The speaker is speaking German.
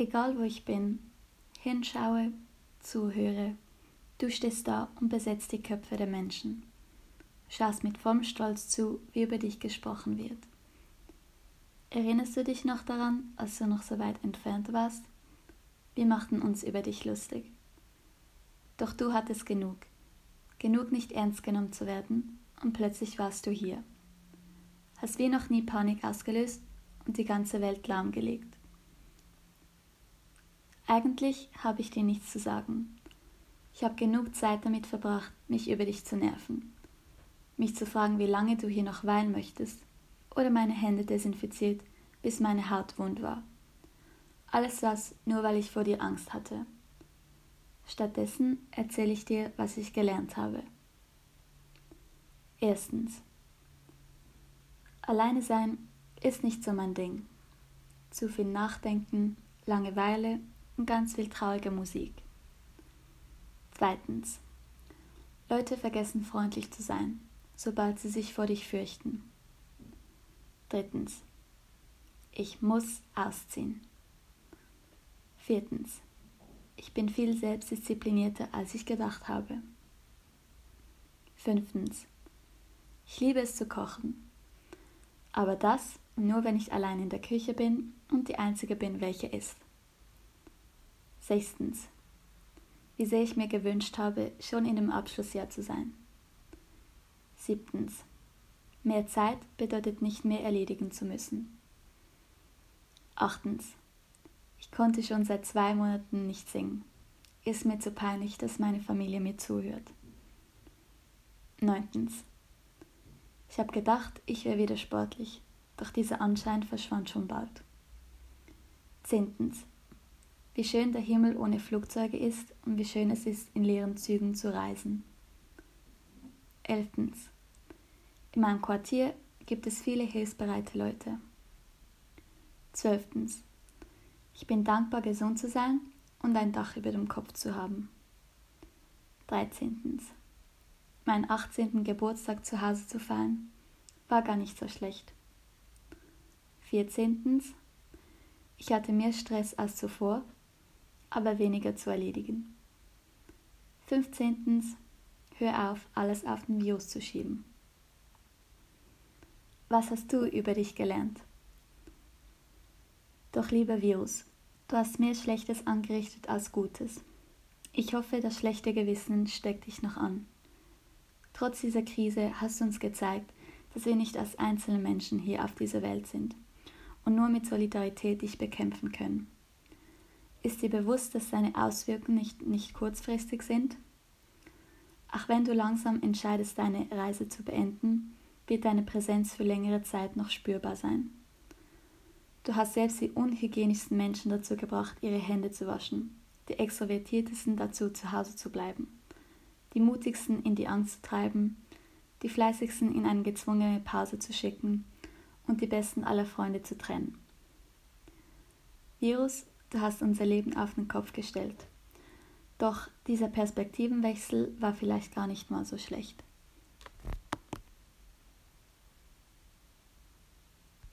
Egal wo ich bin, hinschaue, zuhöre, du stehst da und besetzt die Köpfe der Menschen. Schaust mit vollem Stolz zu, wie über dich gesprochen wird. Erinnerst du dich noch daran, als du noch so weit entfernt warst? Wir machten uns über dich lustig. Doch du hattest genug, genug nicht ernst genommen zu werden, und plötzlich warst du hier. Hast wie noch nie Panik ausgelöst und die ganze Welt lahmgelegt. Eigentlich habe ich dir nichts zu sagen. Ich habe genug Zeit damit verbracht, mich über dich zu nerven, mich zu fragen, wie lange du hier noch weinen möchtest, oder meine Hände desinfiziert, bis meine Haut wund war. Alles das nur, weil ich vor dir Angst hatte. Stattdessen erzähle ich dir, was ich gelernt habe. Erstens. Alleine sein ist nicht so mein Ding. Zu viel Nachdenken, Langeweile und ganz viel traurige Musik. Zweitens. Leute vergessen freundlich zu sein, sobald sie sich vor dich fürchten. Drittens. Ich muss ausziehen. Viertens. Ich bin viel selbstdisziplinierter, als ich gedacht habe. Fünftens. Ich liebe es zu kochen. Aber das nur, wenn ich allein in der Küche bin und die Einzige bin, welche isst. Sechstens. Wie sehr ich mir gewünscht habe, schon in dem Abschlussjahr zu sein. Siebtens. Mehr Zeit bedeutet nicht mehr erledigen zu müssen. Achtens. Ich konnte schon seit zwei Monaten nicht singen. Ist mir zu peinlich, dass meine Familie mir zuhört. Neuntens. Ich habe gedacht, ich wäre wieder sportlich, doch dieser Anschein verschwand schon bald. Zehntens. Wie schön der Himmel ohne Flugzeuge ist und wie schön es ist, in leeren Zügen zu reisen. Elftens. In meinem Quartier gibt es viele hilfsbereite Leute. Zwölftens. Ich bin dankbar, gesund zu sein und ein Dach über dem Kopf zu haben. 13. Meinen 18. Geburtstag zu Hause zu feiern, war gar nicht so schlecht. 14. Ich hatte mehr Stress als zuvor, aber weniger zu erledigen. 15. Hör auf, alles auf den Virus zu schieben. Was hast du über dich gelernt? Doch lieber Virus, Du hast mehr Schlechtes angerichtet als Gutes. Ich hoffe, das schlechte Gewissen steckt dich noch an. Trotz dieser Krise hast du uns gezeigt, dass wir nicht als einzelne Menschen hier auf dieser Welt sind und nur mit Solidarität dich bekämpfen können. Ist dir bewusst, dass deine Auswirkungen nicht, nicht kurzfristig sind? Auch wenn du langsam entscheidest, deine Reise zu beenden, wird deine Präsenz für längere Zeit noch spürbar sein. Du hast selbst die unhygienischsten Menschen dazu gebracht, ihre Hände zu waschen, die extrovertiertesten dazu, zu Hause zu bleiben, die mutigsten in die Angst zu treiben, die fleißigsten in eine gezwungene Pause zu schicken und die besten aller Freunde zu trennen. Virus, du hast unser Leben auf den Kopf gestellt. Doch dieser Perspektivenwechsel war vielleicht gar nicht mal so schlecht.